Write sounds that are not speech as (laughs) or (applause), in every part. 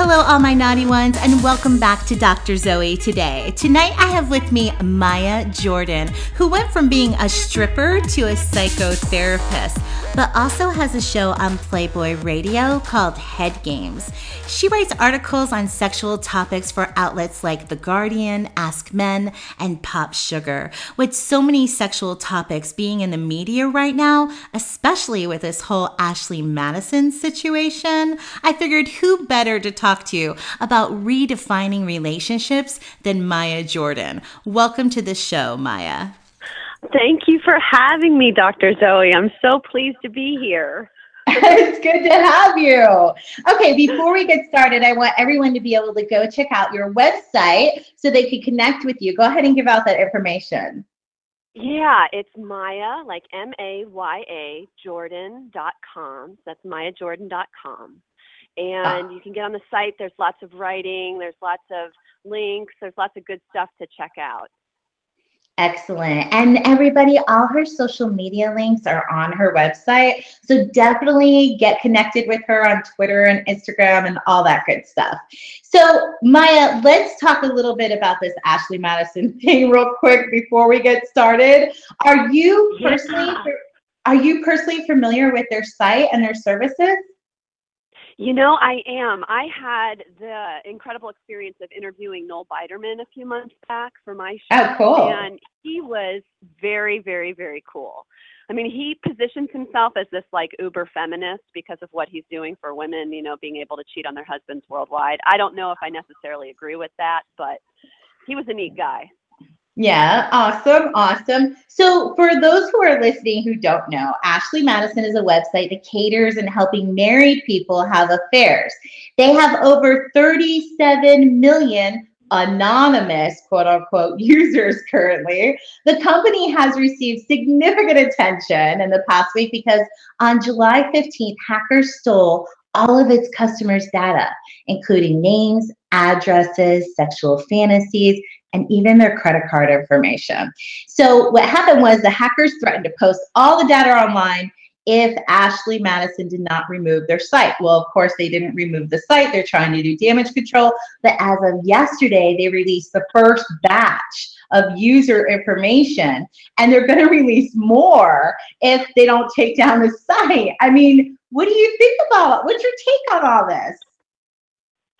Hello, all my naughty ones, and welcome back to Dr. Zoe today. Tonight, I have with me Maya Jordan, who went from being a stripper to a psychotherapist, but also has a show on Playboy Radio called Head Games. She writes articles on sexual topics for outlets like The Guardian, Ask Men, and Pop Sugar. With so many sexual topics being in the media right now, especially with this whole Ashley Madison situation, I figured who better to talk to you about redefining relationships than Maya Jordan. Welcome to the show, Maya. Thank you for having me, Dr. Zoe. I'm so pleased to be here. (laughs) it's good to have you. Okay, before we get started, I want everyone to be able to go check out your website so they can connect with you. Go ahead and give out that information. Yeah, it's Maya, like M A Y A, Jordan.com. That's mayajordan.com. Ah. And oh. you can get on the site. There's lots of writing, there's lots of links, there's lots of good stuff to check out. Excellent. And everybody, all her social media links are on her website. So definitely get connected with her on Twitter and Instagram and all that good stuff. So, Maya, let's talk a little bit about this Ashley Madison (laughs) thing real quick before we get started. Are you personally yeah. are you personally familiar with their site and their services? You know, I am. I had the incredible experience of interviewing Noel Biderman a few months back for my show. Oh, cool. And he was very, very, very cool. I mean, he positions himself as this like uber feminist because of what he's doing for women, you know, being able to cheat on their husbands worldwide. I don't know if I necessarily agree with that, but he was a neat guy. Yeah, awesome, awesome. So, for those who are listening who don't know, Ashley Madison is a website that caters and helping married people have affairs. They have over 37 million anonymous quote unquote (laughs) users currently. The company has received significant attention in the past week because on July 15th, hackers stole all of its customers' data, including names, addresses, sexual fantasies, and even their credit card information. So, what happened was the hackers threatened to post all the data online if Ashley Madison did not remove their site. Well, of course, they didn't remove the site. They're trying to do damage control. But as of yesterday, they released the first batch of user information, and they're going (laughs) to release more if they don't take down the site. I mean, what do you think about it? What's your take on all this?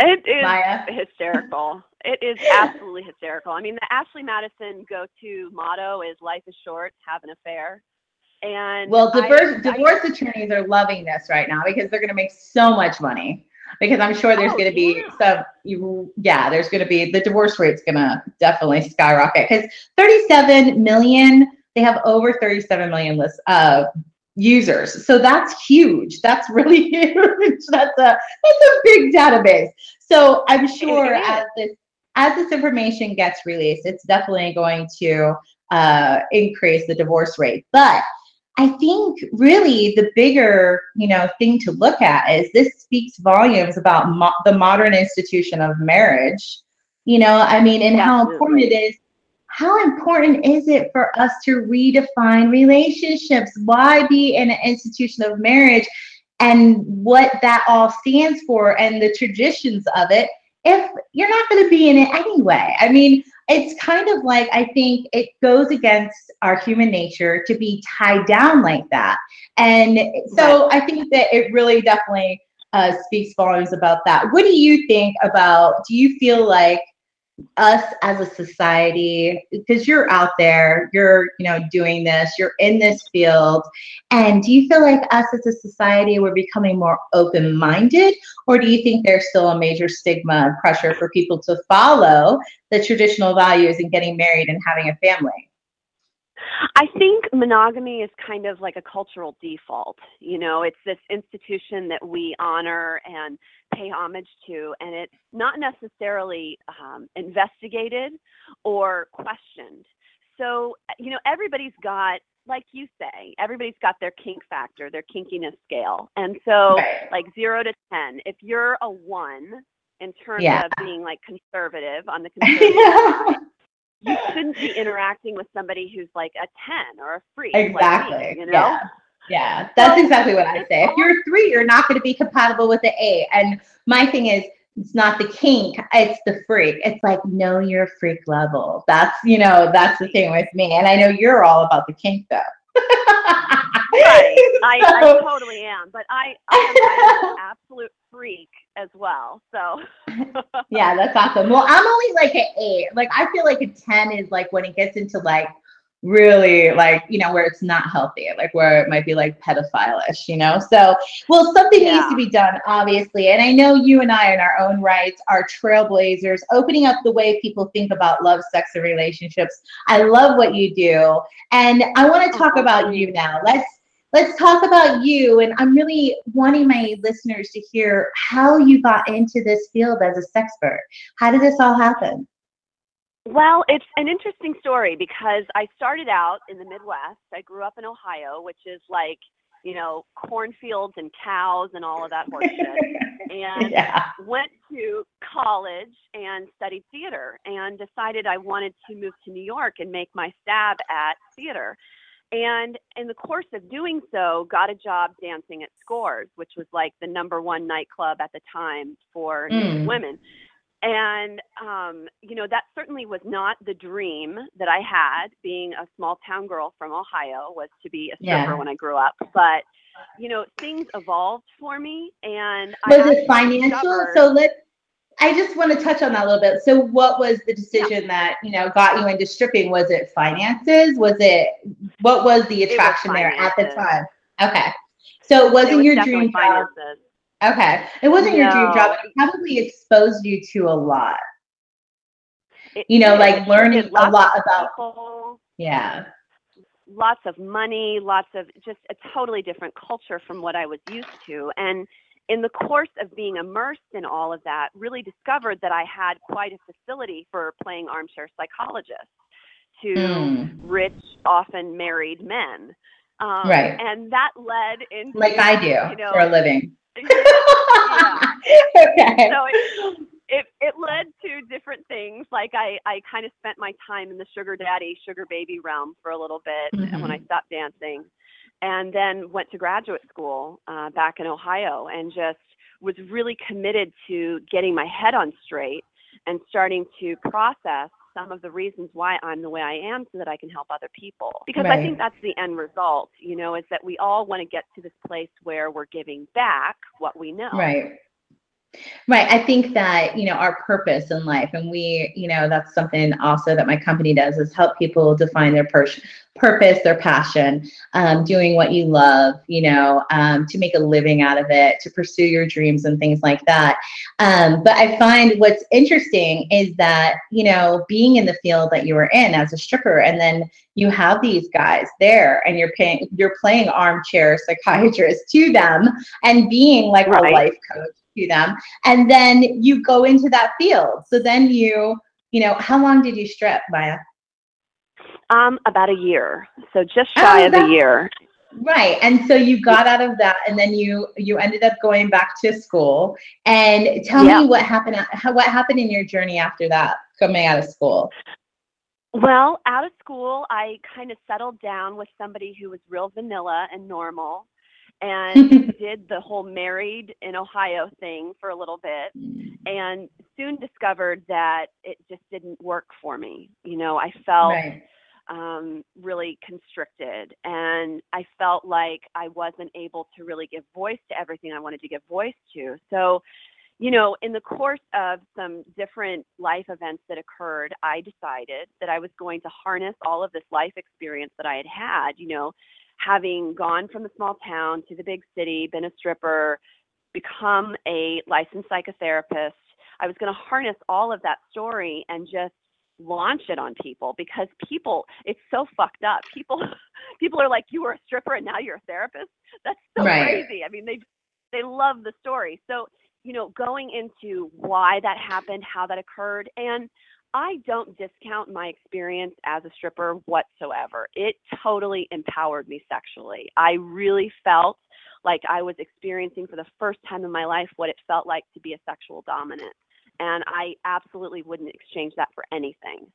It is Maya? hysterical. It is (laughs) absolutely hysterical. I mean, the Ashley Madison go-to motto is "Life is short, have an affair." And well, divorce, I, divorce I, attorneys are loving this right now because they're going to make so much money. Because I'm sure there's oh, going to be yeah. some, you, yeah, there's going to be the divorce rate's going to definitely skyrocket. Because 37 million, they have over 37 million list uh, users. So that's huge. That's really (laughs) huge. That's a that's a big database. So I'm sure as this as this information gets released, it's definitely going to uh, increase the divorce rate. But I think really the bigger, you know, thing to look at is this speaks volumes about mo- the modern institution of marriage. You know, I mean, and how important it is. How important is it for us to redefine relationships? Why be in an institution of marriage and what that all stands for and the traditions of it if you're not going to be in it anyway. I mean, it's kind of like I think it goes against our human nature to be tied down like that. And so right. I think that it really definitely uh, speaks volumes about that. What do you think about? Do you feel like us as a society because you're out there you're you know doing this you're in this field. And do you feel like us as a society we're becoming more open-minded? Or do you think there's still a major stigma and pressure for people to follow the traditional values and getting married and having a family I think monogamy is kind of like a cultural default. You know, it's this institution that we honor and pay homage to, and it's not necessarily um, investigated or questioned. So, you know, everybody's got, like you say, everybody's got their kink factor, their kinkiness scale. And so, Right. like zero to 10, if you're a one in terms Yeah. of being like conservative on the (laughs) conservative (laughs) you shouldn't be interacting with somebody who's like a 10 or a freak. like me, exactly. you know? yeah. Yeah. That's So, exactly what i say. If you're three you're not going to be compatible with the eight. And my thing is it's not the kink it's the freak. It's like know your freak level. That's you know that's the thing with me. And i know you're all about the kink though. Right. I, I (laughs) totally am. But I, I am an (laughs) absolute freak as well. So, (laughs) yeah, that's awesome. Well, I'm only like an eight. Like I feel like a 10 is like when it gets into like really like, you know, where it's not healthy, like where it might be like pedophile-ish, you know? So well, something needs to be done, obviously. And I know you and I in our own rights are trailblazers, opening up the way people think about love, sex, and relationships. I love what you do. And I want to talk about you now. Let's let's talk about you and i'm really wanting my listeners to hear how you got into this field as a sexpert how did this all happen well, it's an interesting story because I started out in the Midwest. I grew up in Ohio, which is like, you know, cornfields and cows and all of that horse shit. (laughs) And yeah went to college and studied theater and decided I wanted to move to New York and make my stab at theater. And in the course of doing so, got a job dancing at Scores, which was like the number one nightclub at the time for Mm. women. And, um, you know, that certainly was not the dream that I had. Being a small town girl from Ohio was to be a stripper Yeah. when I grew up. But, you know, things evolved for me. And I was it financial discovered- so let i just want to touch on that a little bit. So what was the decision that you know got you into stripping? Was it finances? Was it what was the was attraction there at the time? Okay. So it wasn't it was your dream job. finances. okay. It wasn't your dream job it probably exposed you to a lot. It you know, like learning a lot about- people, yeah. Lots of money, lots of just a totally different culture from what I was used to. And in the course of being immersed in all of that, really discovered that I had quite a facility for playing armchair psychologist to Mm. rich, often married men. Um, Right. And that led into like i do you know, for a living (laughs) yeah. (laughs) okay so it, it it led to different things. Like I I kind of spent my time in the sugar daddy, sugar baby realm for a little bit and when I stopped dancing, and then went to graduate school uh, back in Ohio and just was really committed to getting my head on straight and starting to process some of the reasons why I'm the way I am so that I can help other people. Because I think that's the end result, you know, is that we all want to get to this place where we're giving back what we know. Right. Right. I think that, you know, our purpose in life, and we, you know, that's something also that my company does is help people define their pur- purpose, their passion, um, doing what you love, you know, um, to make a living out of it, to pursue your dreams and things like that. Um, but I find what's interesting is that, you know, being in the field that you were in as a stripper, and then you have these guys there and you're paying, you're playing armchair psychiatrist to them and being like Right. a life coach to them. And then you go into that field. So then you you know how long did you strip maya? Um, about a year. So just shy Oh, of a year. right. And so you got out of that and then you you ended up going back to school. And tell me what happened what happened in your journey after that coming out of school? Well, out of school, I kind of settled down with somebody who was real vanilla and normal and (laughs) did the whole married in Ohio thing for a little bit and soon discovered that it just didn't work for me. You know, I felt right um, really constricted, and I felt like I wasn't able to really give voice to everything I wanted to give voice to. So, you know, in the course of some different life events that occurred, I decided that I was going to harness all of this life experience that I had had, you know, having gone from a small town to the big city, been a stripper, become a licensed psychotherapist. I was going to harness all of that story and just launch it on people because people it's so fucked up people (laughs) people are like you were a stripper and now you're a therapist that's so Right. crazy i mean they they love the story so you know going into why that happened how that occurred and i don't discount my experience as a stripper whatsoever it totally empowered me sexually i really felt like i was experiencing for the first time in my life what it felt like to be a sexual dominant and I absolutely wouldn't exchange that for anything.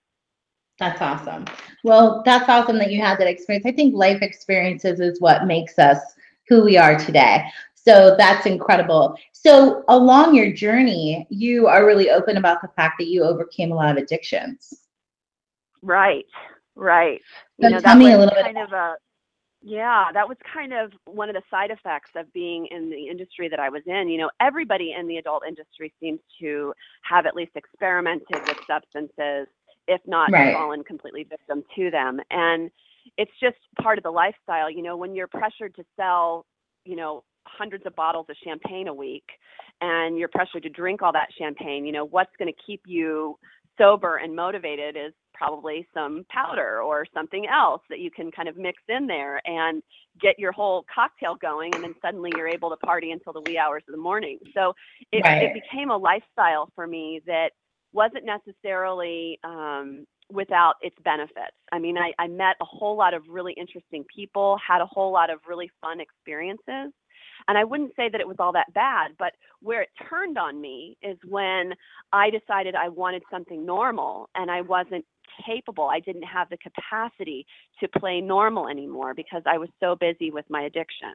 That's awesome. Well, that's awesome that you had that experience. I think life experiences is what makes us who we are today. So that's incredible. So along your journey, you are really open about the fact that you overcame a lot of addictions. Right, right. So you know, tell me a little bit kind of a yeah, that was kind of one of the side effects of being in the industry that I was in. You know, everybody in the adult industry seems to have at least experimented with substances, if not Right. fallen completely victim to them. And it's just part of the lifestyle. You know, when you're pressured to sell, you know, hundreds of bottles of champagne a week and you're pressured to drink all that champagne, you know, what's going to keep you sober and motivated is probably some powder or something else that you can kind of mix in there and get your whole cocktail going and then suddenly you're able to party until the wee hours of the morning so it, Right. it became a lifestyle for me that wasn't necessarily um, without its benefits i mean I, I met a whole lot of really interesting people had a whole lot of really fun experiences and I wouldn't say that it was all that bad, but where it turned on me is when I decided I wanted something normal and I wasn't capable. I didn't have the capacity to play normal anymore because I was so busy with my addiction.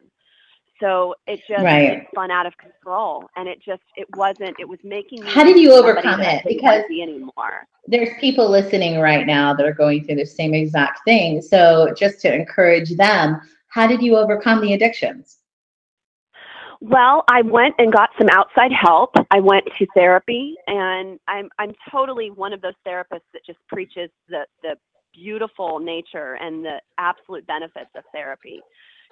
So it just Right. it spun out of control and it just it wasn't it was making me How did you overcome it? didn't want to Because- be anymore. There's people listening right now that are going through the same exact thing. So just to encourage them, how did you overcome the addictions? Well, I went and got some outside help. I went to therapy, and I'm I'm totally one of those therapists that just preaches the the beautiful nature and the absolute benefits of therapy.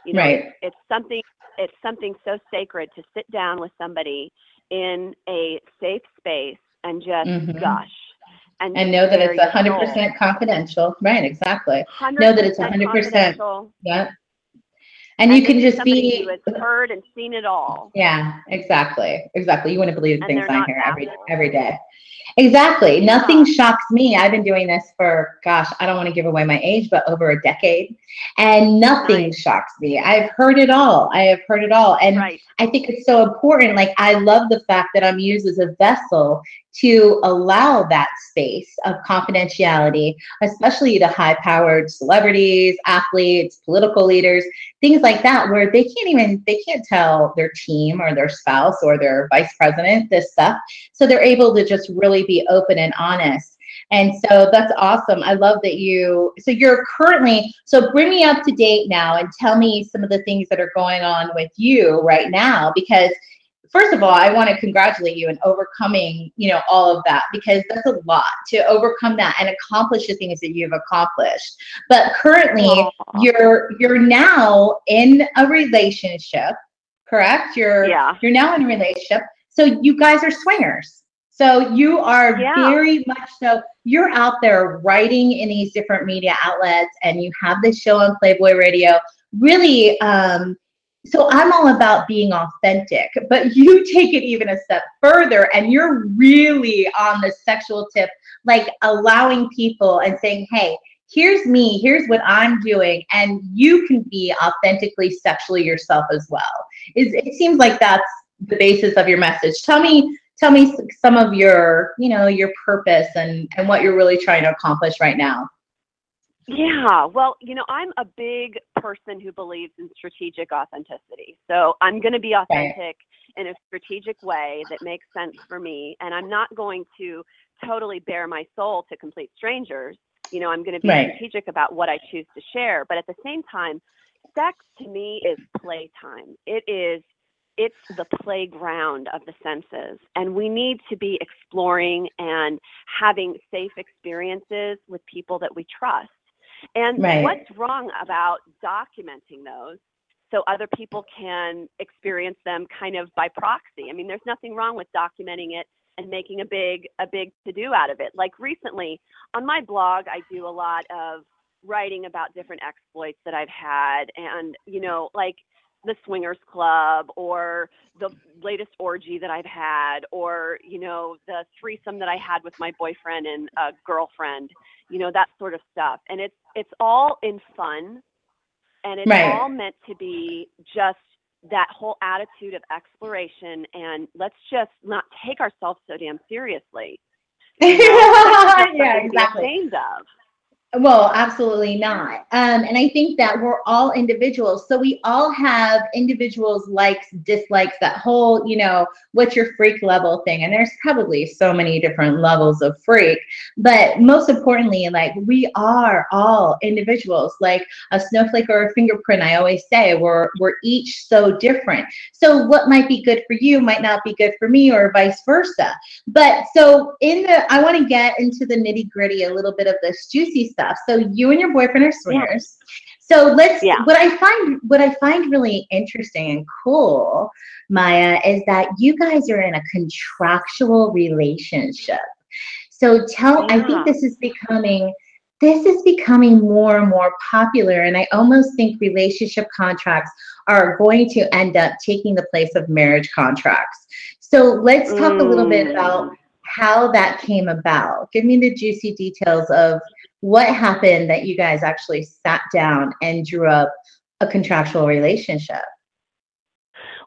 You know, Right. it's, it's something it's something so sacred to sit down with somebody in a safe space and just Mhm. gush and, And know that it's your 100% confidential. Right, exactly. know that it's 100% confidential, Yeah. And you can just be heard and seen it all. Yeah, exactly. Exactly. You wouldn't believe the And things I hear every every day. Exactly. Nothing shocks me. I've been doing this for gosh, I don't want to give away my age, but over a decade. And nothing Right. shocks me. I've heard it all. I have heard it all. And Right. I think it's so important. Like I love the fact that I'm used as a vessel to allow that space of confidentiality, especially to high-powered celebrities, athletes, political leaders, things like that, where they can't even they can't tell their team or their spouse or their vice president this stuff. So they're able to just really be open and honest. And so that's awesome. I love that you so you're currently so bring me up to date now and tell me some of the things that are going on with you right now because first of all, I want to congratulate you in overcoming, you know, all of that because that's a lot to overcome that and accomplish the things that you've accomplished. But currently, Aw. you're you're now in a relationship, correct? You're Yeah. you're now in a relationship. So you guys are swingers. So you are Yeah. very much so you're out there writing in these different media outlets and you have this show on Playboy Radio. Really um so I'm all about being authentic, but (laughs) you take it even a step further and you're really on the sexual tip, like allowing people and saying, hey, here's me, here's what I'm doing, and you can be authentically sexually yourself as well. Is it seems like that's the basis of your message. Tell me, tell me some of your, you know, your purpose and and what you're really trying to accomplish right now. Yeah, well, you know, I'm a big person who believes in strategic authenticity. So I'm going to be authentic in a strategic way that makes sense for me. And I'm not going to totally bare my soul to complete strangers. You know, I'm going to be Right. strategic about what I choose to share. But at the same time, sex to me is playtime. It is it's the playground of the senses and we need to be exploring and having safe experiences with people that we trust. And Right. what's wrong about documenting those so other people can experience them kind of by proxy? I mean there's nothing wrong with documenting it and making a big a big to do out of it. Like recently on my blog i do a lot of writing about different exploits that i've had and you know like the swingers club or the latest orgy that I've had or you know the threesome that I had with my boyfriend and a girlfriend you know that sort of stuff and it's it's all in fun and it's Right. all meant to be just that whole attitude of exploration and let's just not take ourselves so damn seriously you know? Yeah, (laughs) something to be exactly. ashamed of Well, absolutely not. Um, and I think that we're all individuals. So we all have individuals' likes, dislikes, that whole, you know, what's your freak level thing. And there's probably so many different levels of freak. But most importantly, like we are all individuals, like a snowflake or a fingerprint. I always say we're we're each so different. So what might be good for you might not be good for me, or vice versa. But so in the, I want to get into the nitty gritty a little bit of this juicy stuff. So you and your boyfriend are swingers. So let's. Yeah. What I find, what I find really interesting and cool, Maya, is that you guys are in a contractual relationship. So tell. Yeah. I think this is becoming. This is becoming more and more popular, and I almost think relationship contracts are going to end up taking the place of marriage contracts. So let's talk a little bit Mm. about how that came about. Give me the juicy details of what happened that you guys actually sat down and drew up a contractual relationship.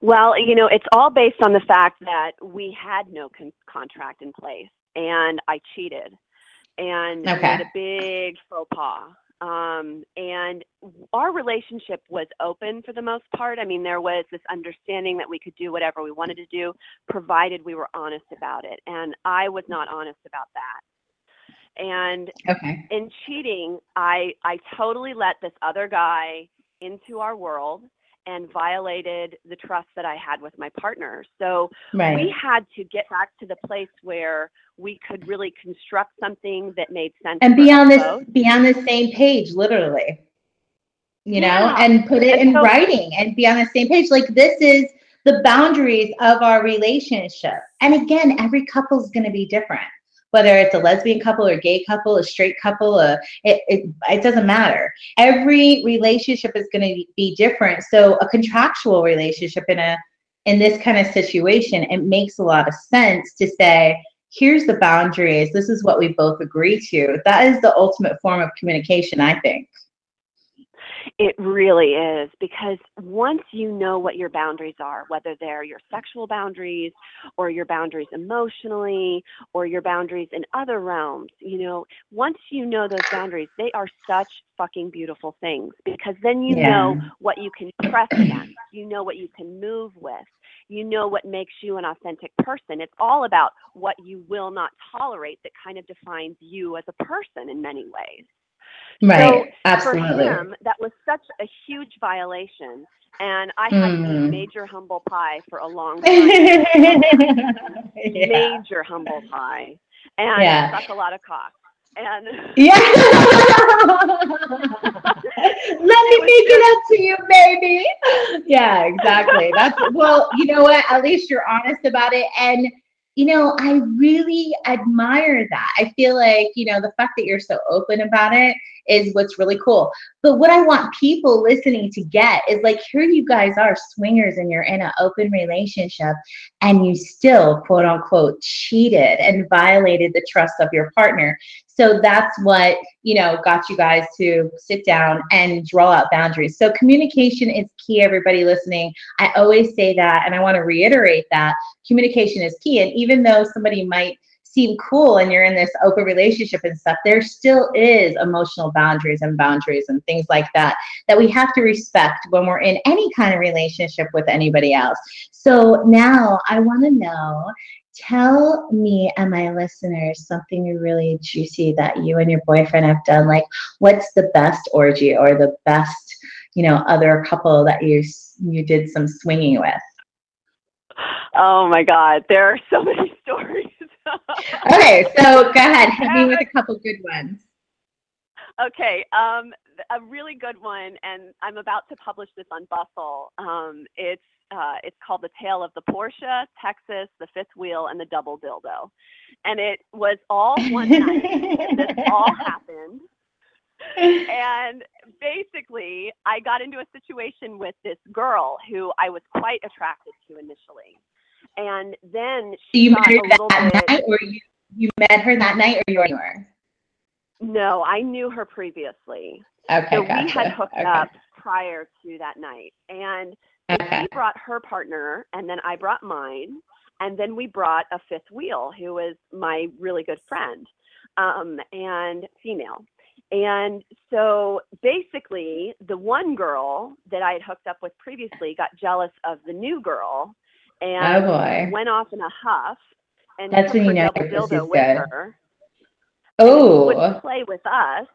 Well, you know, it's all based on the fact that we had no con- contract in place and I cheated and Okay. made a big faux pas. Um, and our relationship was open for the most part. I mean, there was this understanding that we could do whatever we wanted to do, provided we were honest about it. And I was not honest about that. And Okay. in cheating, I I totally let this other guy into our world and violated the trust that I had with my partner. So we had to get back to the place where we could really construct something that made sense. And be on this both. be on the same page, literally. You know, Yeah. and put it And in so- writing and be on the same page. Like this is the boundaries of our relationship. And again, every couple is gonna be different. Whether it's a lesbian couple or gay couple, a straight couple, a, it, it, it doesn't matter. Every relationship is going to be different. So a contractual relationship in a in this kind of situation, it makes a lot of sense to say, here's the boundaries. This is what we both agree to. That is the ultimate form of communication, I think. It really is because once you know what your boundaries are, whether they're your sexual boundaries or your boundaries emotionally or your boundaries in other realms, you know, once you know those boundaries, they are such fucking beautiful things because then you know what you can trust against, you know what you can move with, you know what makes you an authentic person. It's all about what you will not tolerate that kind of defines you as a person in many ways Right. for Absolutely. him, that was such a huge violation. And I had Mm. major humble pie for a long (laughs) time. yeah. Major humble pie. And Yeah. suck a lot of cock. And (laughs) Yeah. (laughs) Let me make it up to you, baby. Yeah, exactly. That's well, you know what? At least you're honest about it. And you know, I really admire that. I feel like, you know, the fact that you're so open about it is what's really cool. But what I want people listening to get is like, here you guys are swingers and you're in an open relationship and you still, quote unquote, cheated and violated the trust of your partner. So that's what, you know, got you guys to sit down and draw out boundaries. So communication is key, everybody listening. I always say that, and I want to reiterate that communication is key. And even though somebody might seem cool and you're in this open relationship and stuff, there still is emotional boundaries and boundaries and things like that that we have to respect when we're in any kind of relationship with anybody else. So now I want to know tell me and my listeners something really juicy that you and your boyfriend have done like what's the best orgy or the best you know other couple that you you did some swinging with Oh my God, there are so many. (laughs) okay, so go ahead, hit me with a (laughs) couple good ones. Okay, um, a really good one, and I'm about to publish this on Bustle. Um, it's uh, it's called The Tale of the Porsche, Texas, the Fifth Wheel, and the Double Dildo, and it was all one night. this all (laughs) happened, and basically, I got into a situation with this girl who I was quite attracted to initially, and then she you met her that bit. night, or you you met her that night, or you her? No, I knew her previously. Okay, so gotcha. we had hooked okay. up prior to that night and Okay. she brought her partner and then i brought mine and then we brought a fifth wheel who was my really good friend um, and female and so basically the one girl that i had hooked up with previously got jealous of the new girl Oh, and Oh boy. went off in a huff and That's when you know double your pussy's dildo with good. her and would Oh, play with us.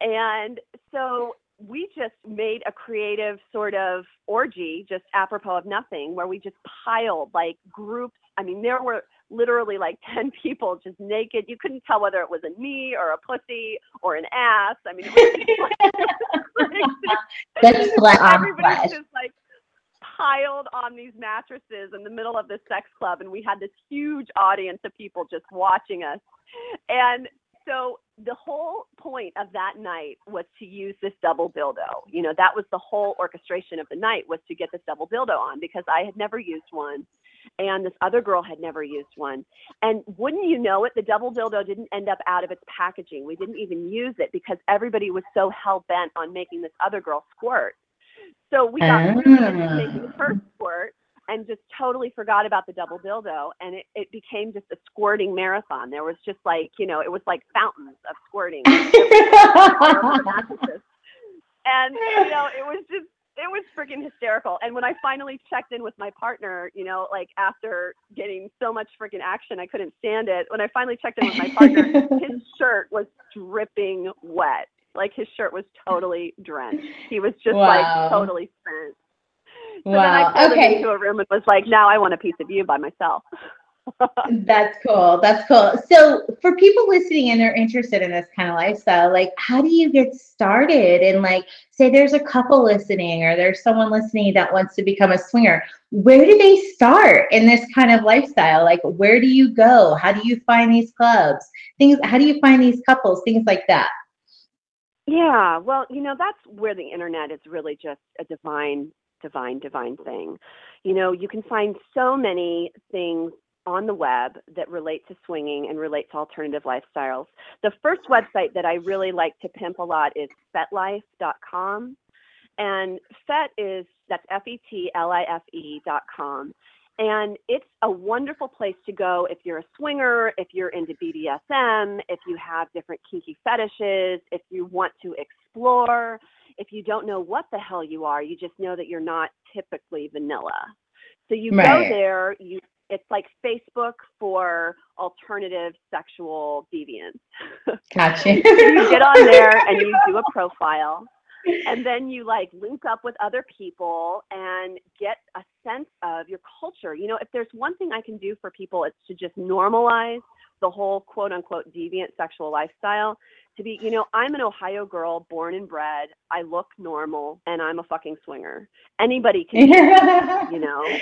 And so we just made a creative sort of orgy, just apropos of nothing, where we just piled like groups. I mean, there were literally like (laughs) 10 people just naked. You couldn't tell whether it was a knee or a pussy or an ass. I mean, it was just like (laughs) (laughs) that's flat Everybody's just like piled on these mattresses in the middle of this sex club, and we had this huge audience of people just watching us. And so the whole point of that night was to use this double dildo. You know, that was the whole orchestration of the night was to get this double dildo on because I had never used one and this other girl had never used one. And wouldn't you know it, the double dildo didn't end up out of its packaging. We didn't even use it because everybody was so hell bent on making this other girl squirt. So we got Ah. making her squirt and just totally forgot about the double dildo and it, it became just a squirting marathon. There was just like, you know, it was like fountains of squirting. (laughs) and you know, it was just it was freaking hysterical. And when I finally checked in with my partner, you know, like after getting so much freaking action, I couldn't stand it. When I finally checked in with my partner, his (laughs) shirt was dripping wet. Like his shirt was totally drenched. He was just Wow. like totally spent. So then I wow. pulled him into a room and was like, now I want a piece of you by myself. (laughs) That's cool. That's cool. So, for people listening and they're interested in this kind of lifestyle, like, how do you get started? And, like, say there's a couple listening or there's someone listening that wants to become a swinger. Where do they start in this kind of lifestyle? Like, where do you go? How do you find these clubs? Things, how do you find these couples? Things like that. Yeah, well, you know, that's where the internet is really just a divine, divine, divine thing. You know, you can find so many things on the web that relate to swinging and relate to alternative lifestyles. The first website that I really like to pimp a lot is fetlife.com. And FET is, that's F E T L I F E dot com. And it's a wonderful place to go if you're a swinger, if you're into BDSM, if you have different kinky fetishes, if you want to explore, if you don't know what the hell you are, you just know that you're not typically vanilla. So you Right. go there, you it's like Facebook for alternative sexual deviance. (laughs) Gotcha. you get on there (laughs) and you do a profile and then you like link up with other people and get a sense of your culture. You know, if there's one thing I can do for people, it's to just normalize the whole quote unquote deviant sexual lifestyle. To be, you know, I'm an Ohio girl, born and bred. I look normal, and I'm a fucking swinger. Anybody can, you (laughs) know.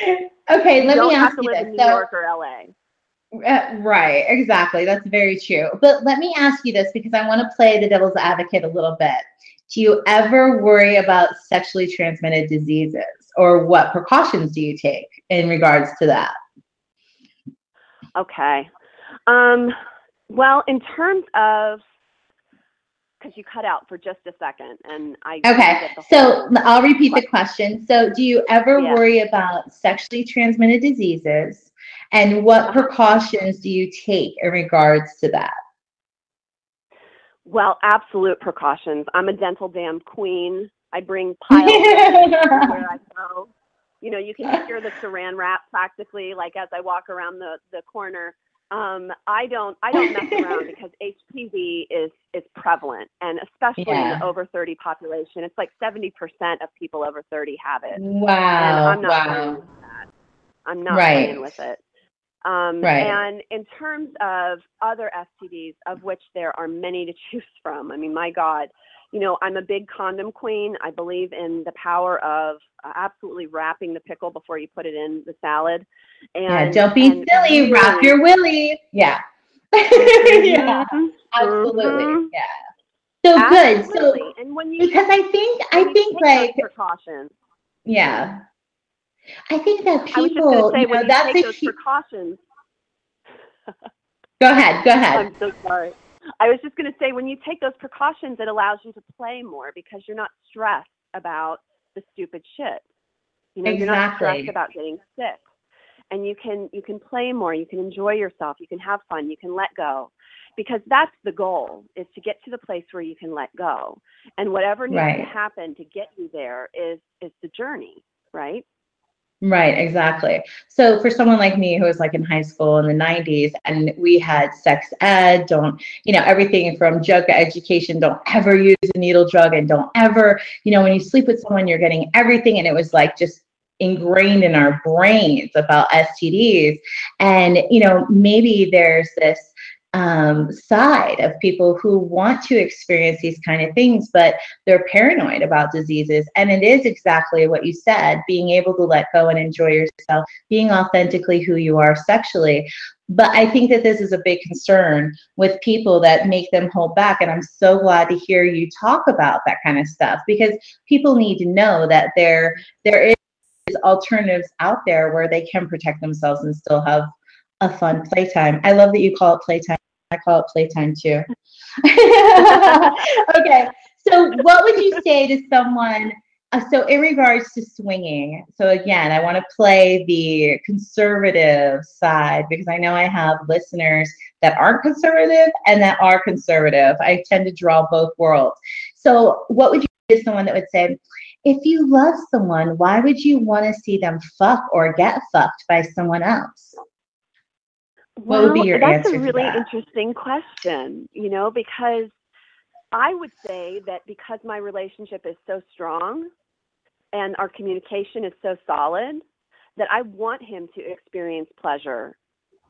Okay, You let don't me have ask to you live this. in New So, York or LA. Uh, right, exactly. That's very true. But let me ask you this because I want to play the devil's advocate a little bit. Do you ever worry about sexually transmitted diseases or what precautions do you take in regards to that? Okay. Um, well, in terms of, because you cut out for just a second, and I Okay, so I'll repeat the question. So, do you ever Yeah. worry about sexually transmitted diseases and what Uh-huh. precautions do you take in regards to that? Well, absolute precautions. I'm a dental dam queen. I bring (laughs) piles everywhere I go. You know, you can hear the saran wrap practically, like as I walk around the the corner. Um, I don't I don't mess around (laughs) because HPV is is prevalent, and especially in the over 30 population, it's like 70% of people over 30 have it. and Wow, I'm not wow. with that. I'm not Right. playing with it. Um, Right. And in terms of other STDs, of which there are many to (laughs) choose from, I mean, my God, you know, I'm a big condom queen. I believe in the power of uh, absolutely wrapping the pickle before you put it in the salad. And yeah, don't be and silly. Wrap your willy. Yeah. (laughs) yeah. Mhm, Absolutely. Mhm. Yeah. So good. So and when you because I think I think like precautions. yeah. I think that I was just people, say you know, that's take a precautions. Go ahead. Go ahead. I'm so sorry. I was just going to say when you take those precautions, it allows you to play more because you're not stressed about the stupid shit. You know, you're not Exactly. stressed about getting sick, and you can you can play more. You can enjoy yourself. You can have fun. You can let go, because that's the goal: is to get to the place where you can let go. And whatever needs Right. to happen to get you there is is the journey, right? Right, exactly. So for someone like me who was like in high school in the 90s and we had sex ed, don't, you know, everything from drug education, don't ever use a needle drug and don't ever, you know, when you sleep with someone, you're getting everything. And it was like just ingrained in our brains about STDs. And, you know, maybe there's this um, side of people who want to experience these kind of things, but they're paranoid about diseases. And it is exactly what you said being able to let go and enjoy yourself, being authentically who you are sexually. But I think that this is a big concern with people that make them hold back. And I'm so glad to hear you talk about that kind of stuff because people need to know that there there is alternatives out there where they can protect themselves and still have a fun playtime. I love that you call it playtime. I call it playtime too. (laughs) okay. So, what would you say to someone? Uh, so, in regards to swinging, so again, I want to play the conservative side because I know I have listeners that aren't conservative and that are conservative. I tend to draw both worlds. So, what would you say to someone that would say, if you love someone, why would you want to see them fuck or get fucked by someone else? What would be Well, your that's answer a to really that? interesting question, you know, because I would say that because my relationship is so strong and our communication is so solid, that I want him to experience pleasure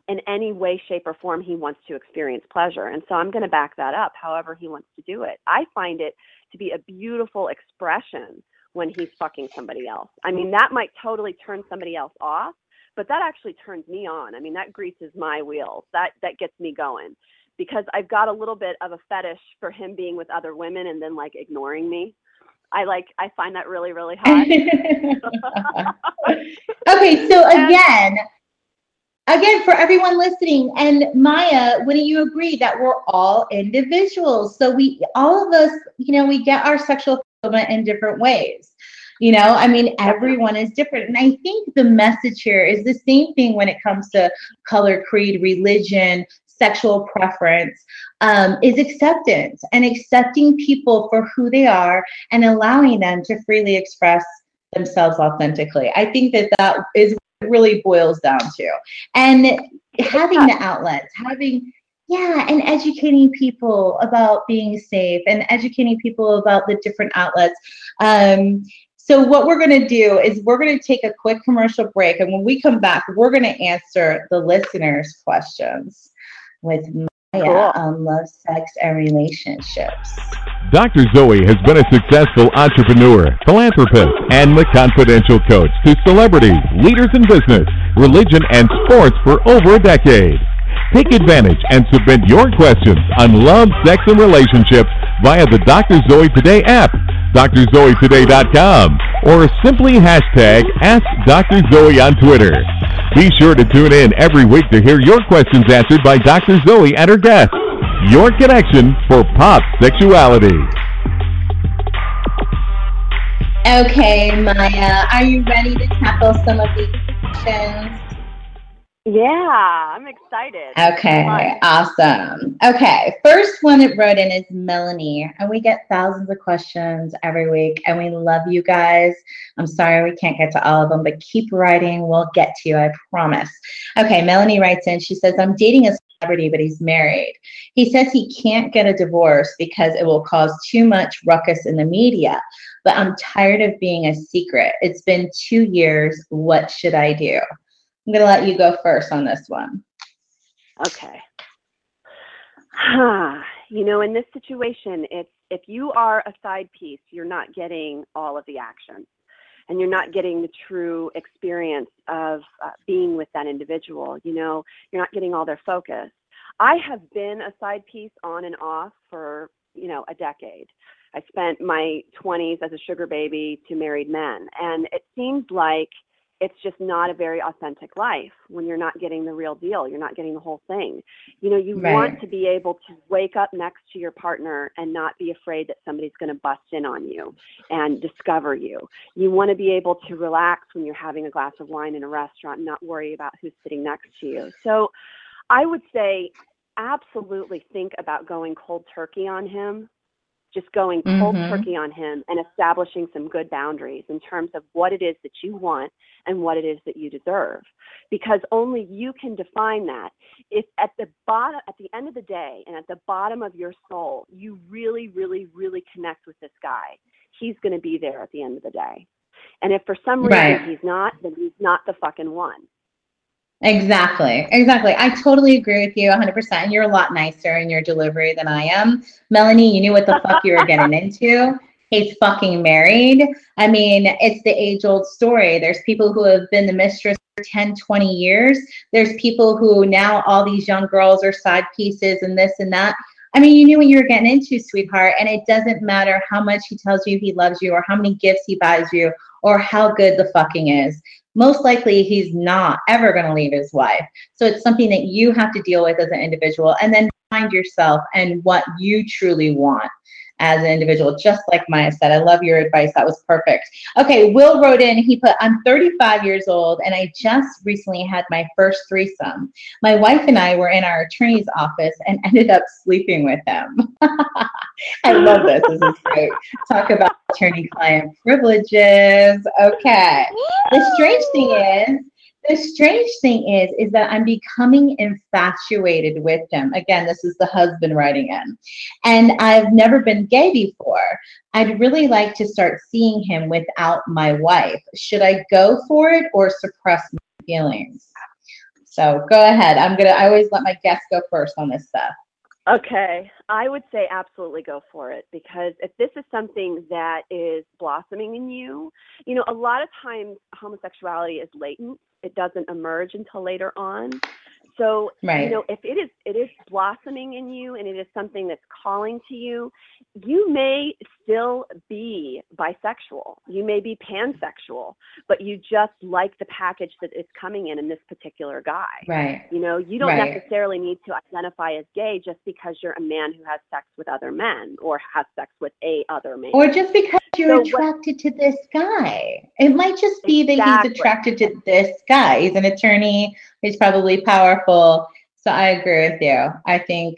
in any way, shape, or form he wants to experience pleasure. And so I'm going to back that up however he wants to do it. I find it to be a beautiful expression when he's fucking somebody else. I mean, that might totally turn somebody else off, but that actually turns me on. I mean, that greases my wheels. That that gets me going because I've got a little bit of a fetish for him being with other women and then like ignoring me. I like I find that really really (laughs) hot. (laughs) okay, so (laughs) again, again for everyone listening, and Maya, wouldn't you agree that we're all individuals? So we, all of us, you know, we get our sexual fulfillment in different ways. You know, I mean, everyone is different. And I think the message here is the same thing when it comes to color, creed, religion, sexual preference, um, is acceptance and accepting people for who they are and allowing them to freely express themselves authentically. I think that that is really boils down to. And having the outlets, having yeah, and educating people about being safe and educating people about the different outlets. Um, so what we're going to do is we're going to take a quick commercial break, and when we come back, we're going to answer the listeners' questions with Maya Cool. on love, sex, and relationships. Dr. Zoe has been a successful entrepreneur, philanthropist, and the confidential coach to celebrities, leaders in business, religion, and sports for over a decade. Take advantage and submit your questions on love, sex, and relationships via the Dr. Zoe Today app, drzoetoday.com, or simply hashtag Ask Dr. Zoe on Twitter. Be sure to tune in every week to hear your questions answered by Dr. Zoe and her guests. Your connection for pop sexuality. Okay, Maya, are you ready to tackle some of these questions? Yeah, I'm excited. Okay, awesome. Okay, first one that wrote in is Melanie, and we get thousands of questions every week, and we love you guys. I'm sorry we can't get to all of them, but keep writing. We'll get to you, I promise. Okay, Melanie writes in, she says, I'm dating a celebrity, but he's married. He says he can't get a divorce because it will cause too much ruckus in the media, but I'm tired of being a secret. It's been two years. What should I do? I'm going to let you go first on this one. Okay. you know, in this situation, it's if you are a side piece, you're not getting all of the action and you're not getting the true experience of uh, being with that individual. You know, you're not getting all their focus. I have been a side piece on and off for, you know, a decade. I spent my 20s as a sugar baby to married men. And it seems like it's just not a very authentic life when you're not getting the real deal. You're not getting the whole thing. You know, you right. want to be able to wake up next to your partner and not be afraid that somebody's going to bust in on you and discover you. You want to be able to relax when you're having a glass of wine in a restaurant and not worry about who's sitting next to you. So I would say absolutely think about going cold turkey on him just going cold mm-hmm. turkey on him and establishing some good boundaries in terms of what it is that you want and what it is that you deserve because only you can define that if at the bottom at the end of the day and at the bottom of your soul you really really really connect with this guy he's going to be there at the end of the day and if for some reason right. he's not then he's not the fucking one Exactly. Exactly. I totally agree with you 100%. You're a lot nicer in your delivery than I am. Melanie, you knew what the fuck you were getting into. He's fucking married. I mean, it's the age old story. There's people who have been the mistress for 10, 20 years. There's people who now all these young girls are side pieces and this and that. I mean, you knew what you were getting into, sweetheart. And it doesn't matter how much he tells you he loves you or how many gifts he buys you or how good the fucking is most likely he's not ever going to leave his wife. So it's something that you have to deal with as an individual and then find yourself and what you truly want as an individual, just like Maya said. I love your advice. That was perfect. Okay, Will wrote in, he put, I'm 35 years old and I just recently had my first threesome. My wife and I were in our attorney's office and ended up sleeping with him. (laughs) I love this. This is great. Talk about attorney client privileges. Okay. The strange thing is, the strange thing is is that i'm becoming infatuated with him. Again this is the husband writing in. And i've never been gay before. I'd really like to start seeing him without my wife. Should i go for it or suppress my feelings? So go ahead. I'm gonna i always let my guests go first on this stuff. Okay, I would say absolutely go for it because if this is something that is blossoming in you, you know, a lot of times homosexuality is latent it doesn't emerge until later on. So, right. you know, if it is it is blossoming in you and it is something that's calling to you, you may still be bisexual. You may be pansexual, but you just like the package that is coming in in this particular guy. Right. You know, you don't right. necessarily need to identify as gay just because you're a man who has sex with other men or has sex with a other man. Or just because you're so attracted what, to this guy. It might just be exactly. that he's attracted to this guy. He's an attorney, he's probably powerful. So I agree with you. I think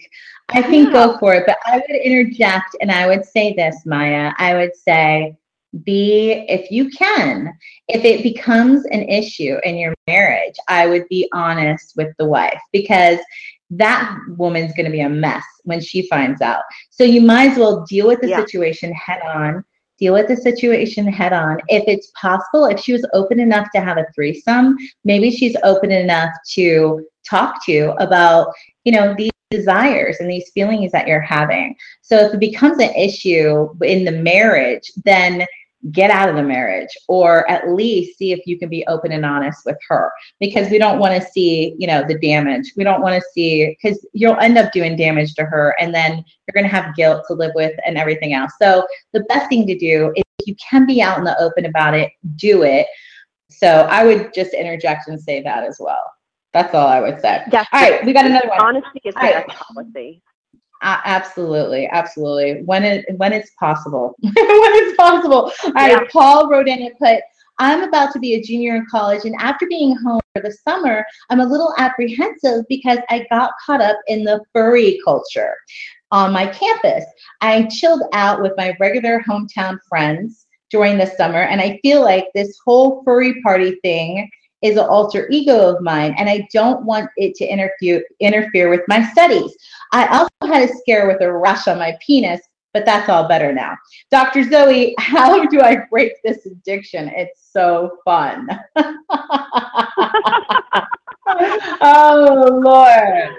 I think yeah. go for it. But I would interject and I would say this, Maya. I would say be if you can, if it becomes an issue in your marriage, I would be honest with the wife because that woman's going to be a mess when she finds out. So you might as well deal with the yeah. situation head on deal with the situation head on. If it's possible, if she was open enough to have a threesome, maybe she's open enough to talk to you about, you know, these desires and these feelings that you're having. So if it becomes an issue in the marriage, then get out of the marriage or at least see if you can be open and honest with her because we don't want to see you know the damage. We don't want to see because you'll end up doing damage to her and then you're going to have guilt to live with and everything else. So the best thing to do if you can be out in the open about it do it. So i would just interject and say that as well that's all i would say yes all right we got another one honesty is the right. policy uh, absolutely, absolutely. When it when it's possible, (laughs) when it's possible. All right. Yeah. Paul wrote in and put, "I'm about to be a junior in college, and after being home for the summer, I'm a little apprehensive because I got caught up in the furry culture on my campus. I chilled out with my regular hometown friends." during the summer and i feel like this whole furry party thing is an alter ego of mine and I don't want it to interfere interfere with my studies. I also had a scare with a rush on my penis, but that's all better now. Dr. Zoe, (laughs) how do I break this addiction? It's so fun. (laughs) oh Lord.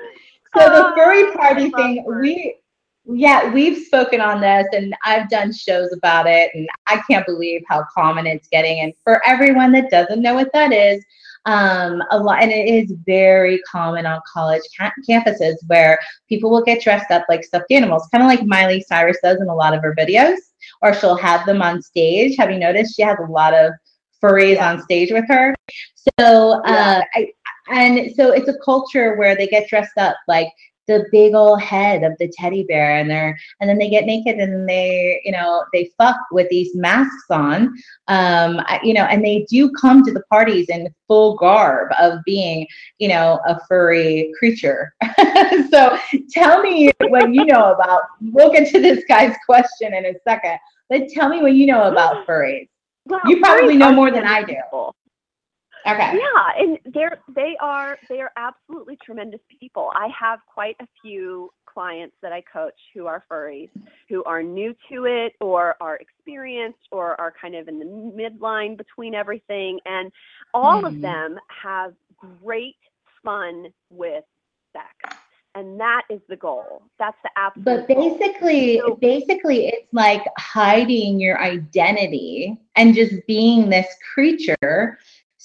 So the furry party thing, we yeah, we've spoken on this and I've done shows about it and I can't believe how common it's getting. And for everyone that doesn't know what that is, um, a lot and it is very common on college ca- campuses where people will get dressed up like stuffed animals, kind of like Miley Cyrus does in a lot of her videos, or she'll have them on stage. Have you noticed she has a lot of furries Yeah. on stage with her? So Yeah. uh, I, and so it's a culture where they get dressed up like the big old head of the teddy bear and they're and then they get naked and they you know they fuck with these masks on um you know and they do come to the parties in full garb of being you know a furry creature. (laughs) So tell me what you know about we'll get to this guy's question in a second but tell me what you know about furries. Well, You probably know more than I do. Okay Yeah, and they're they are they are absolutely tremendous people. I have quite a few clients that I coach who are furries, who are new to it or are experienced or are kind of in the midline between everything and all Hmm. of them have great fun with sex. And that is the goal. That's the absolute But goal. basically, So- basically, it's like hiding your identity and just being this creature,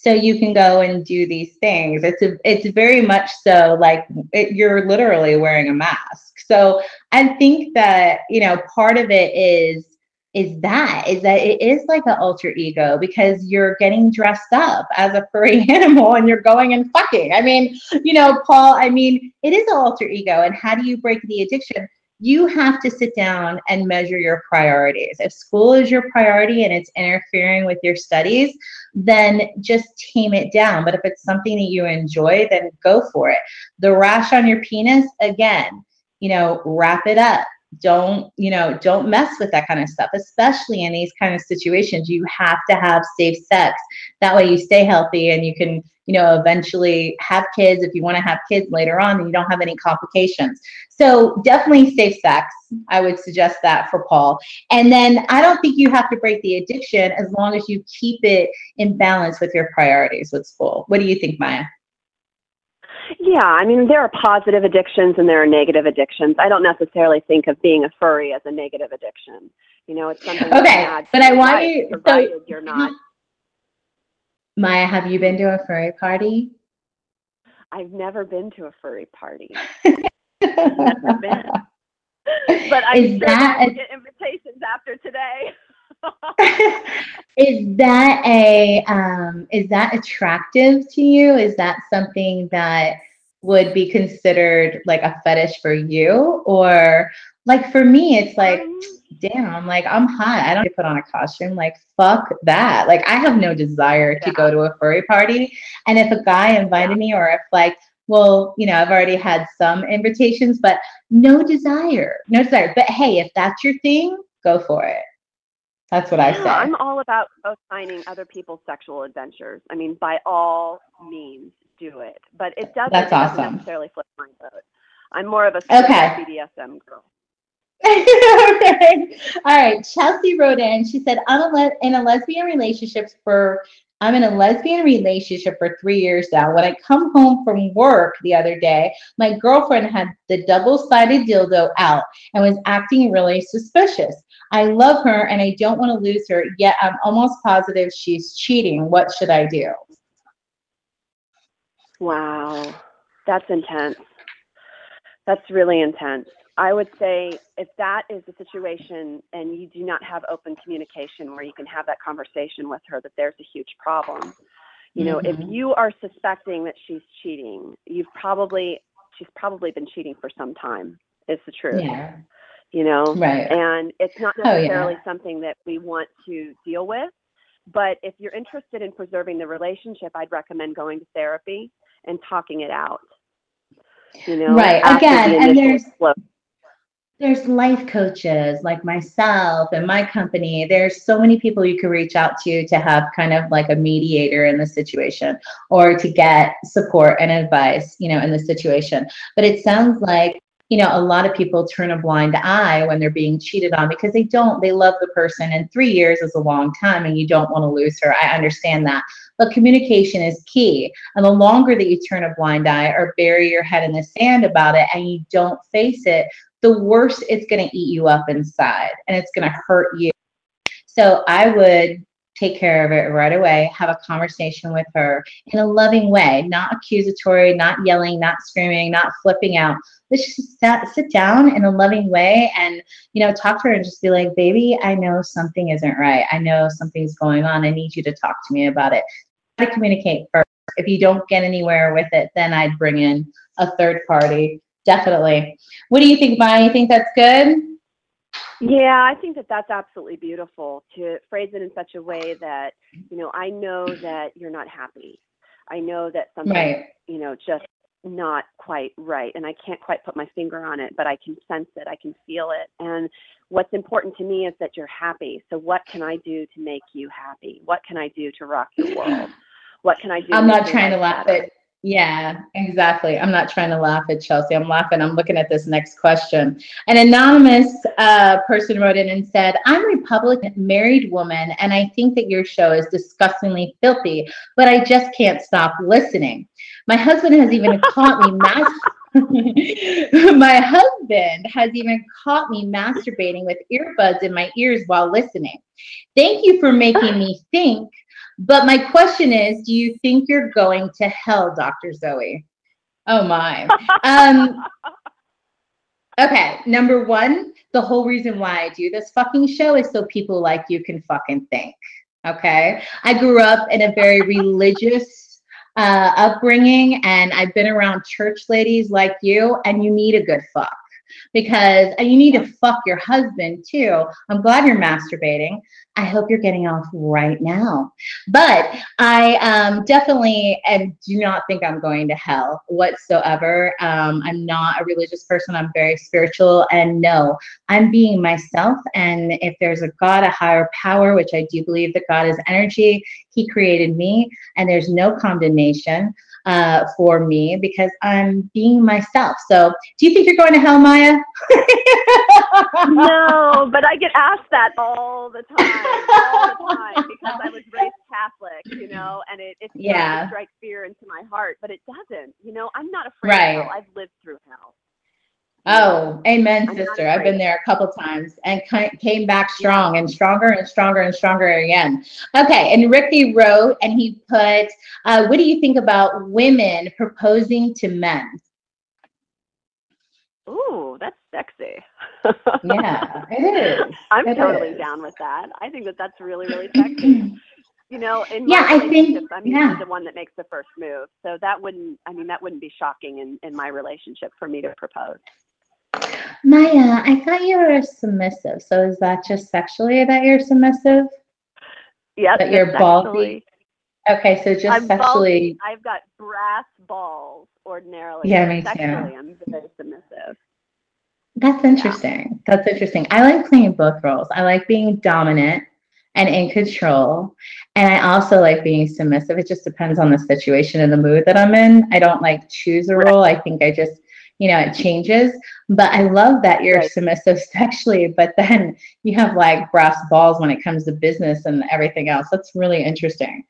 so you can go and do these things. It's a, it's very much so like it, you're literally wearing a mask. So I think that you know part of it is is that is that it is like an alter ego because you're getting dressed up as a furry (laughs) animal and you're going and fucking. I mean, you know, Paul, I mean, it is an alter ego. And how do you break the addiction? You have to sit down and measure your priorities. If school is your priority and it's interfering with your studies, then just tame it down. But if it's something that you enjoy, then go for it. The rash on your penis, again, you know, wrap it up don't you know don't mess with that kind of stuff especially in these kind of situations you have to have safe sex. That way you stay healthy and you can you know eventually have kids if you want to have kids later on and you don't have any complications. So definitely safe sex i would suggest that for paul. And then i don't think you have to break the addiction as long as you keep it in balance with your priorities with school. What do you think maya Yeah, I mean, there are positive addictions and there are negative addictions. I don't necessarily think of being a furry as a negative addiction. You know, it's something Okay, but I want you- so- you're not. maya have you been to a furry party I've never been to a furry party. (laughs) Never been. But I'm Is that that a- I'll get invitations after today. (laughs) is that a um, is that attractive to you? Is that something that would be considered like a fetish for you, or like for me, it's like, Um, damn, like I'm hot. I don't need to put on a costume. Like fuck that. Like I have no desire to Yeah. go to a furry party. And if a guy invited me, or if like, well, you know, I've already had some invitations, but no desire, no desire. But hey, if that's your thing, go for it. That's what I yeah, say. I'm all about finding other people's sexual adventures. I mean, by all means, do it. But it doesn't, That's doesn't awesome. necessarily flip my boat. I'm more of a Okay. BDSM girl. (laughs) okay. All right. Chelsea wrote in. She said, "I'm a le- in a lesbian relationship for I'm in a lesbian relationship for three years now. When I come home from work the other day, my girlfriend had the double-sided dildo out and was acting really suspicious. I love her and I don't want to lose her. Yet I'm almost positive she's cheating. What should I do?" Wow, that's intense. That's really intense. I would say if that is the situation and you do not have open communication where you can have that conversation with her, that there's a huge problem. You know, if Mhm. you are suspecting that she's cheating, you've probably she's probably been cheating for some time. Is the truth. Yeah. You know, Right. and it's not Oh, yeah. necessarily something that we want to deal with. But if you're interested in preserving the relationship, I'd recommend going to therapy and talking it out. You know, Right. Again, the and there's- explosion. there's life coaches like myself and my company. There's so many people you can reach out to to have kind of like a mediator in the situation or to get support and advice, you know, in the situation. But it sounds like you know, a lot of people turn a blind eye when they're being cheated on because they don't, they love the person. And three years is a long time and you don't want to lose her. I understand that. But communication is key. And the longer that you turn a blind eye or bury your head in the sand about it and you don't face it, the worse it's going to eat you up inside and it's going to hurt you. So I would take care of it right away, have a conversation with her in a loving way, not accusatory, not yelling, not screaming, not flipping out. Let's just sit, down in a loving way and, you know, talk to her and just be like, baby, I know something isn't right. I know something's going on. I need you to talk to me about it. Try to communicate first. If you don't get anywhere with it, then I'd bring in a third party. Definitely. What do you think, Maya? You think that's good? Yeah, I think that that's absolutely beautiful to phrase it in such a way that, you know, I know that you're not happy. I know that something, Right. you know, just not quite right. And I can't quite put my finger on it, but I can sense it. I can feel it. And what's important to me is that you're happy. So what can I do to make you happy? What can I do to rock your world? What can I do? I'm not trying to laugh better? Yeah, exactly. I'm not trying to laugh at Chelsea. I'm laughing. I'm looking at this next question. An anonymous uh, person wrote in and said, I'm a Republican, married woman, and I think that your show is disgustingly filthy, but I just can't stop listening. My husband has even (laughs) caught me mas- (laughs) My husband has even caught me masturbating with earbuds in my ears while listening. Thank you for making me think but my question is, do you think you're going to hell, Dr. Zoe? Oh my. Um, (laughs) okay, number one, the whole reason why I do this fucking show is so people like you can fucking think. Okay. I grew up in a very (laughs) religious uh, upbringing and I've been around church ladies like you, and you need a good fuck because you need to fuck your husband too. I'm glad you're masturbating. I hope you're getting off right now. But I um, definitely and do not think I'm going to hell whatsoever. Um, I'm not a religious person. I'm very spiritual. And no, I'm being myself. And if there's a God, a higher power, which I do believe that God is energy, He created me, and there's no condemnation uh, for me because I'm being myself. So, do you think you're going to hell, Maya? (laughs) no, (laughs) but I get asked that all the time, all the time, because I was raised Catholic, you know, and it it Yeah. to strike fear into my heart, but it doesn't. You know, I'm not afraid Right. of hell. I've lived through hell. Oh, amen, sister. I've been there a couple times and came back strong and stronger and stronger and stronger again. Okay, and Ricky wrote and he put, uh, "What do you think about women proposing to men?" Ooh, that's sexy. Yeah, it is. (laughs) I'm It totally is. down with that. I think that that's really, really (clears throat) sexy. You know, in Yeah, I think- I'm yeah. the one that makes the first move. So that wouldn't, I mean, that wouldn't be shocking in, in my relationship for me to propose. Maya, I thought you were submissive. So is that just sexually that you're submissive? Yeah, That you're just ballsy? Okay, so just I'm sexually. ballsy. I've got brass balls ordinarily. Yeah, me too. Sexually, I'm very submissive. That's interesting. That's interesting. I like playing both roles. I like being dominant and in control. And I also like being submissive. It just depends on the situation and the mood that I'm in. I don't like choose a role. I think I just, you know, it changes. But I love that you're Right. submissive (laughs) sexually, but then you have like brass balls when it comes to business and everything else. That's really interesting.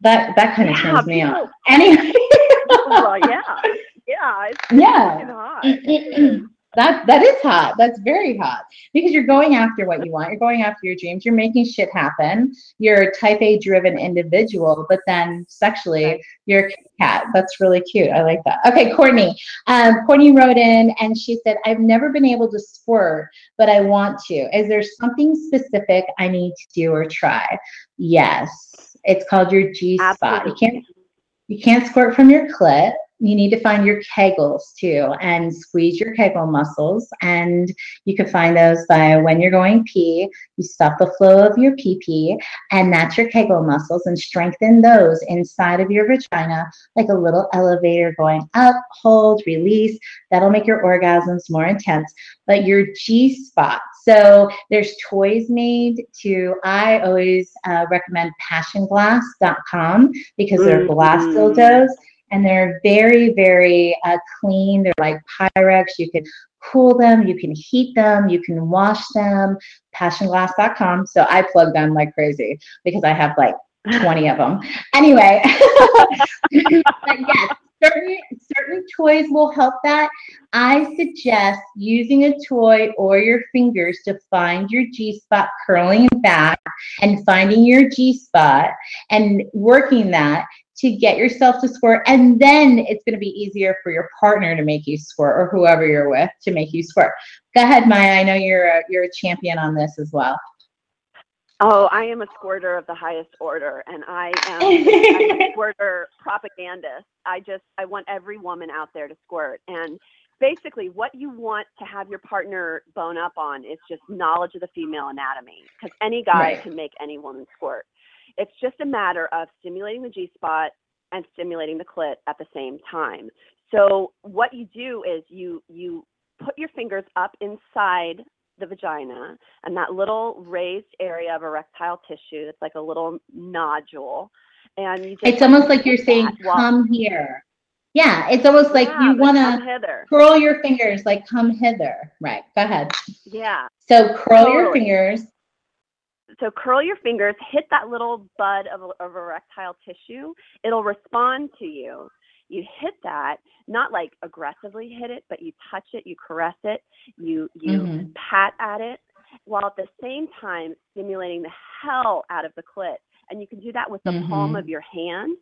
That that kind of Yeah, turns me on. Anyway. (laughs) well, yeah, (laughs) yeah, it's Yeah. hot. (clears throat) That that is hot. That's very hot because you're going after what you want. You're going after your dreams. You're making shit happen. You're a type A driven individual, but then sexually you're a cat. That's really cute. I like that. Okay, Courtney. Um, Courtney wrote in and she said, "I've never been able to squirt, but I want to. Is there something specific I need to do or try?" Yes, it's called your G spot. You can't you can't squirt from your clit. You need to find your kegels too and squeeze your kegel muscles. And you can find those by when you're going pee, you stop the flow of your pee pee, and that's your kegel muscles and strengthen those inside of your vagina like a little elevator going up, hold, release. That'll make your orgasms more intense. But your G spot. So there's toys made to, I always uh, recommend passionglass.com because they're glass Mhm. dildos and they're very, very uh, clean. They're like Pyrex. You can cool them, you can heat them, you can wash them. Passionglass.com. So I plug them like crazy because I have like 20 of them. Anyway, (laughs) but yes, certain certain toys will help that. I suggest using a toy or your fingers to find your G spot curling back and finding your G spot and working that to get yourself to squirt and then it's going to be easier for your partner to make you squirt or whoever you're with to make you squirt. Go ahead, Maya. I know you're a, you're a champion on this as well. Oh, I am a squirter of the highest order, and I am a (laughs) squirter propagandist. I just I want every woman out there to squirt, and basically what you want to have your partner bone up on is just knowledge of the female anatomy, because any guy Right. can make any woman squirt. It's just a matter of stimulating the G spot and stimulating the clit at the same time. So what you do is you you put your fingers up inside the vagina and that little raised area of erectile tissue that's like a little nodule and you just It's almost like you're saying, come here. Yeah, it's almost like Yeah, you want to curl your fingers, like come hither. Right, go ahead. yeah So curl your fingers. So curl your fingers hit that little bud of, of erectile tissue it'll respond to you you hit that not like aggressively hit it but you touch it you caress it you you Mhm. pat at it while at the same time stimulating the hell out of the clit and you can do that with the palm Mhm. of your hand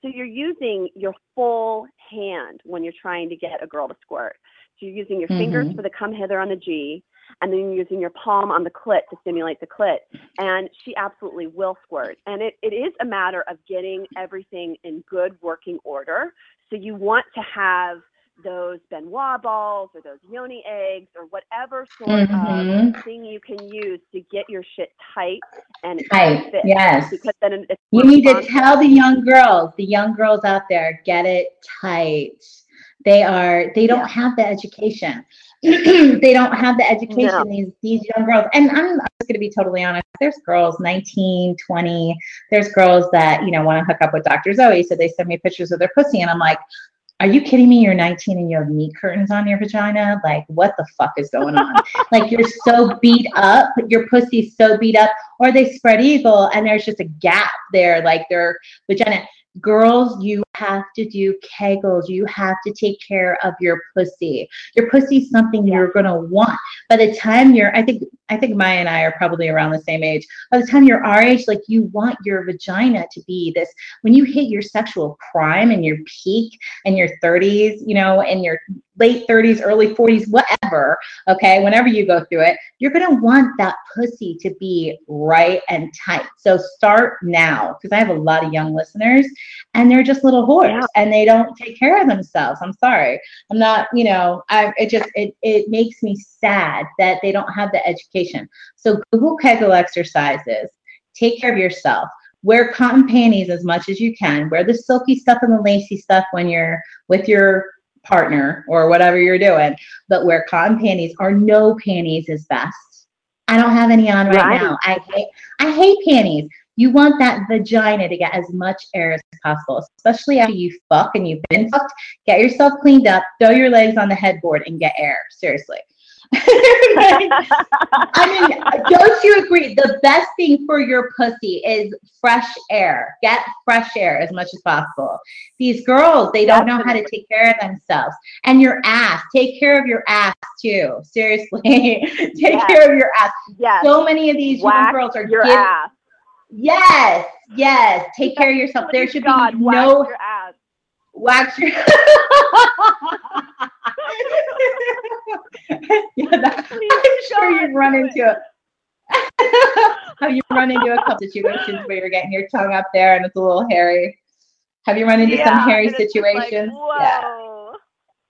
so you're using your full hand when you're trying to get a girl to squirt so you're using your fingers Mhm. for the come hither on the g and then you're using your palm on the clit to stimulate the clit and she absolutely will squirt. And it, it is a matter of getting everything in good working order. So you want to have those Ben Wa balls or those yoni eggs or whatever sort Mhm. of thing you can use to get your shit tight and Tight, fits. yes. Because then You need to tell the young girls, the young girls out there, get it tight. They are, they don't Yeah. have the education. (clears throat) they don't have the education, No. these these young girls. And I'm, I'm just gonna be totally honest. There's girls 19, 20, there's girls that, you know, want to hook up with Dr. Zoe. So they send me pictures of their pussy and I'm like, are you kidding me? You're 19 and you have meat curtains on your vagina? Like, what the fuck is going on? (laughs) like, you're so beat up, your pussy's so beat up, or they spread eagle and there's just a gap there, like their vagina. Girls, you have to do kegels. You have to take care of your pussy. Your pussy's something you're gonna want. By the time you're, I think, I think Maya and I are probably around the same age. By the time you're our age, like you want your vagina to be this. When you hit your sexual prime and your peak in your 30s, you know, in your late 30s, early 40s, whatever. Okay, whenever you go through it, you're gonna want that pussy to be right and tight. So start now, because I have a lot of young listeners, and they're just little whores, Yeah. and they don't take care of themselves. I'm sorry. I'm not, you know, I it just it it makes me sad that they don't have the education. So Google Kegel exercises. Take care of yourself. Wear cotton panties as much as you can. Wear the silky stuff and the lacy stuff when you're with your partner or whatever you're doing. But wear cotton panties or no panties is best. I don't have any on right, Right. now. I hate I hate panties. You want that vagina to get as much air as possible, especially after you fuck and you've been fucked. Get yourself cleaned up, throw your legs on the headboard, and get air. Seriously. (laughs) (laughs) I mean, don't you agree? The best thing for your pussy is fresh air. Get fresh air as much as possible. These girls, they don't know how to take care of themselves. And your ass, take care of your ass too. Seriously, (laughs) take Yes. care of your ass. yes. So many of these young girls are your giving- ass. Yes, yes. Take care of yourself. There should God, be no wax your ass. wax your. (laughs) yeah, that, (laughs) I'm sure you've run into it. (laughs) Have you run into a couple situations where you're getting your tongue up there and it's a little hairy? Have you run into some hairy just like, situations? Yeah,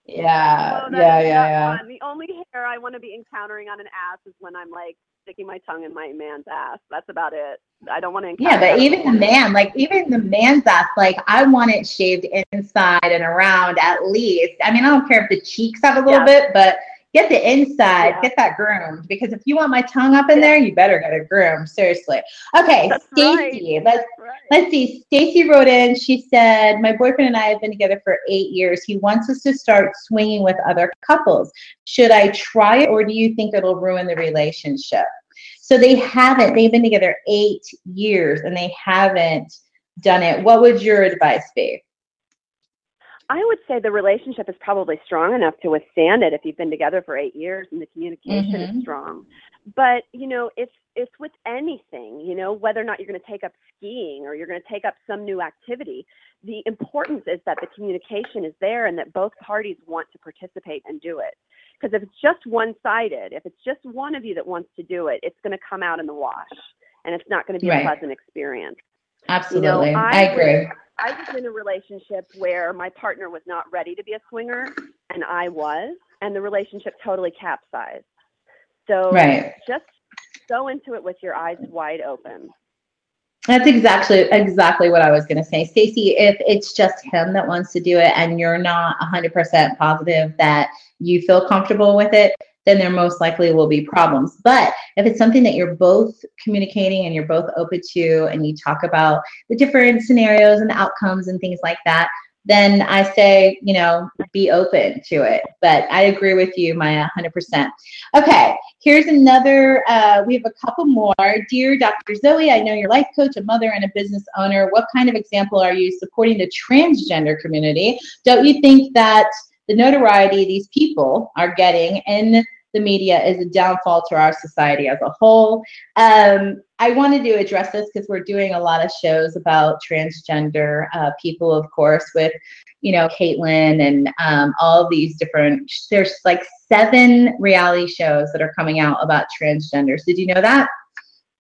yeah, Oh, yeah, yeah, yeah. fun. The only hair I want to be encountering on an ass is when I'm like sticking my tongue in my man's ass. That's about it. I don't want to Yeah, but even the man, like even the man's ass, like I want it shaved inside and around at least. I mean, I don't care if the cheeks have a little Yeah. bit, but get the inside, Yeah. get that groomed. Because if you want my tongue up in there, you better get it groomed. Seriously. Okay, Stacy, let's Right. Let's see. Stacy wrote in. She said, "My boyfriend and I have been together for eight years. He wants us to start swinging with other couples. Should I try it, or do you think it'll ruin the relationship?" So they haven't. They've been together eight years, and they haven't done it. What would your advice be? I would say the relationship is probably strong enough to withstand it if you've been together for eight years and the communication Mhm. is strong. But you know, it's it's with anything, you know, whether or not you're going to take up skiing or you're going to take up some new activity. The importance is that the communication is there and that both parties want to participate and do it. Because if it's just one-sided, if it's just one of you that wants to do it, it's going to come out in the wash, and it's not going to be Right. a pleasant experience. Absolutely, I I agree. I was in a relationship where my partner was not ready to be a swinger and I was, and the relationship totally capsized. So Right. just go into it with your eyes wide open. That's exactly exactly what I was going to say. Stacy. if it's just him that wants to do it and you're not 100% positive that you feel comfortable with it, then there most likely will be problems. But if it's something that you're both communicating and you're both open to and you talk about the different scenarios and the outcomes and things like that, then I say, you know, be open to it. But I agree with you, Maya, 100%. Okay, here's another. Uh, we have a couple more. Dear Dr. Zoe, I know you're life coach, a mother, and a business owner. What kind of example are you supporting the transgender community? Don't you think that the notoriety these people are getting in the media is a downfall to our society as a whole? Um, I wanted to address this because we're doing a lot of shows about transgender uh, people, of course, with you know Caitlyn and um, all these different. There's like seven reality shows that are coming out about transgenders. Did you know that?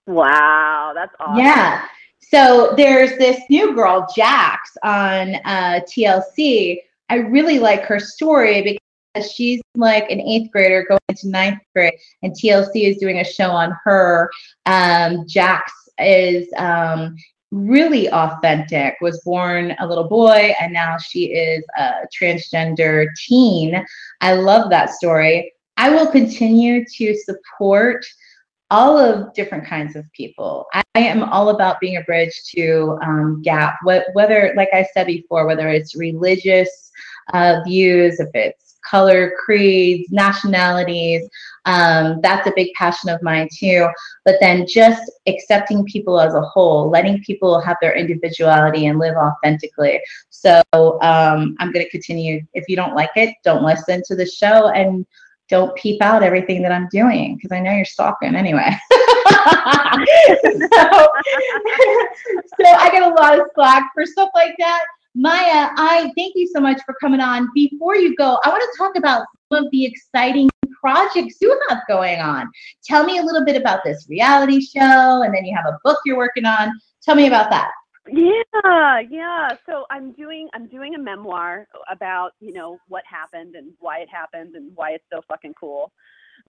Wow, that's awesome. Yeah. So there's this new girl, Jazz, on uh, TLC. I really like her story because she's like an eighth grader going into ninth grade, and TLC is doing a show on her. Um, Jazz is um, really authentic, was born a little boy, and now she is a transgender teen. I love that story. I will continue to support all of different kinds of people. I, am all about being a bridge to um, gap, whether, like I said before, whether it's religious uh, views, if it's color, creeds, nationalities, um, that's a big passion of mine too. But then just accepting people as a whole, letting people have their individuality and live authentically. So um, I'm going to continue. If you don't like it, don't listen to the show and don't peep out everything that I'm doing because I know you're stalking anyway. (laughs) so, (laughs) so I get a lot of slack for stuff like that. Maya, I thank you so much for coming on. Before you go, I want to talk about some of the exciting projects you have going on. Tell me a little bit about this reality show, and then you have a book you're working on. Tell me about that. Yeah, yeah. So I'm doing I'm doing a memoir about, you know, what happened and why it happened and why it's so fucking cool.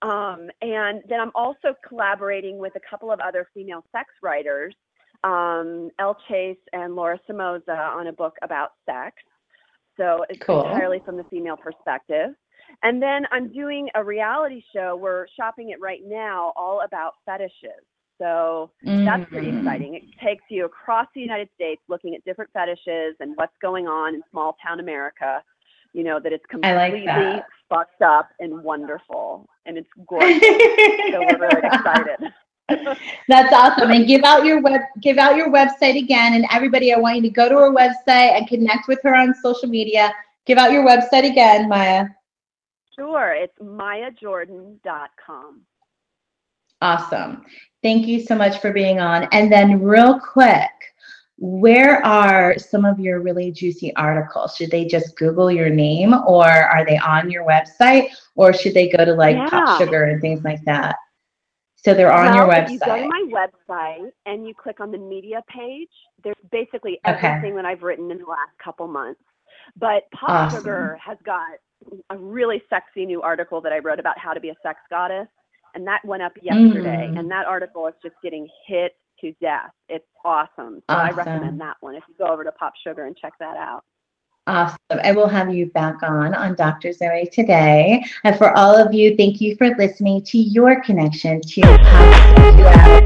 Um, and then I'm also collaborating with a couple of other female sex writers, um, Elle Chase and Laura Somoza on a book about sex. So it's Cool. entirely from the female perspective. And then I'm doing a reality show. We're shopping it right now, all about fetishes. So that's pretty Mm. exciting. It takes you across the United States looking at different fetishes and what's going on in small town America. You know, that it's I like completely that. fucked up and wonderful. And it's gorgeous. so we're really (laughs) excited. That's awesome. And give out your web give out your website again. And everybody, I want you to go to her website and connect with her on social media. Give out your website again, Maya. Sure. It's mayajordan.com. Awesome. Thank you so much for being on. And then real quick, where are some of your really juicy articles? Should they just Google your name or are they on your website or should they go to like Yeah. Pop Sugar and things like that? So they're on your website. if you go to my website and you click on the media page, there's basically Okay. everything that I've written in the last couple months. But Pop Awesome. Sugar has got a really sexy new article that I wrote about how to be a sex goddess, and that went up yesterday. Mm. And that article is just getting hit to death. It's awesome. So I recommend that one if you go over to Pop Sugar and check that out. Awesome. And we'll have you back on on Dr. Zoe today. And for all of you, thank you for listening to your connection to positive duality.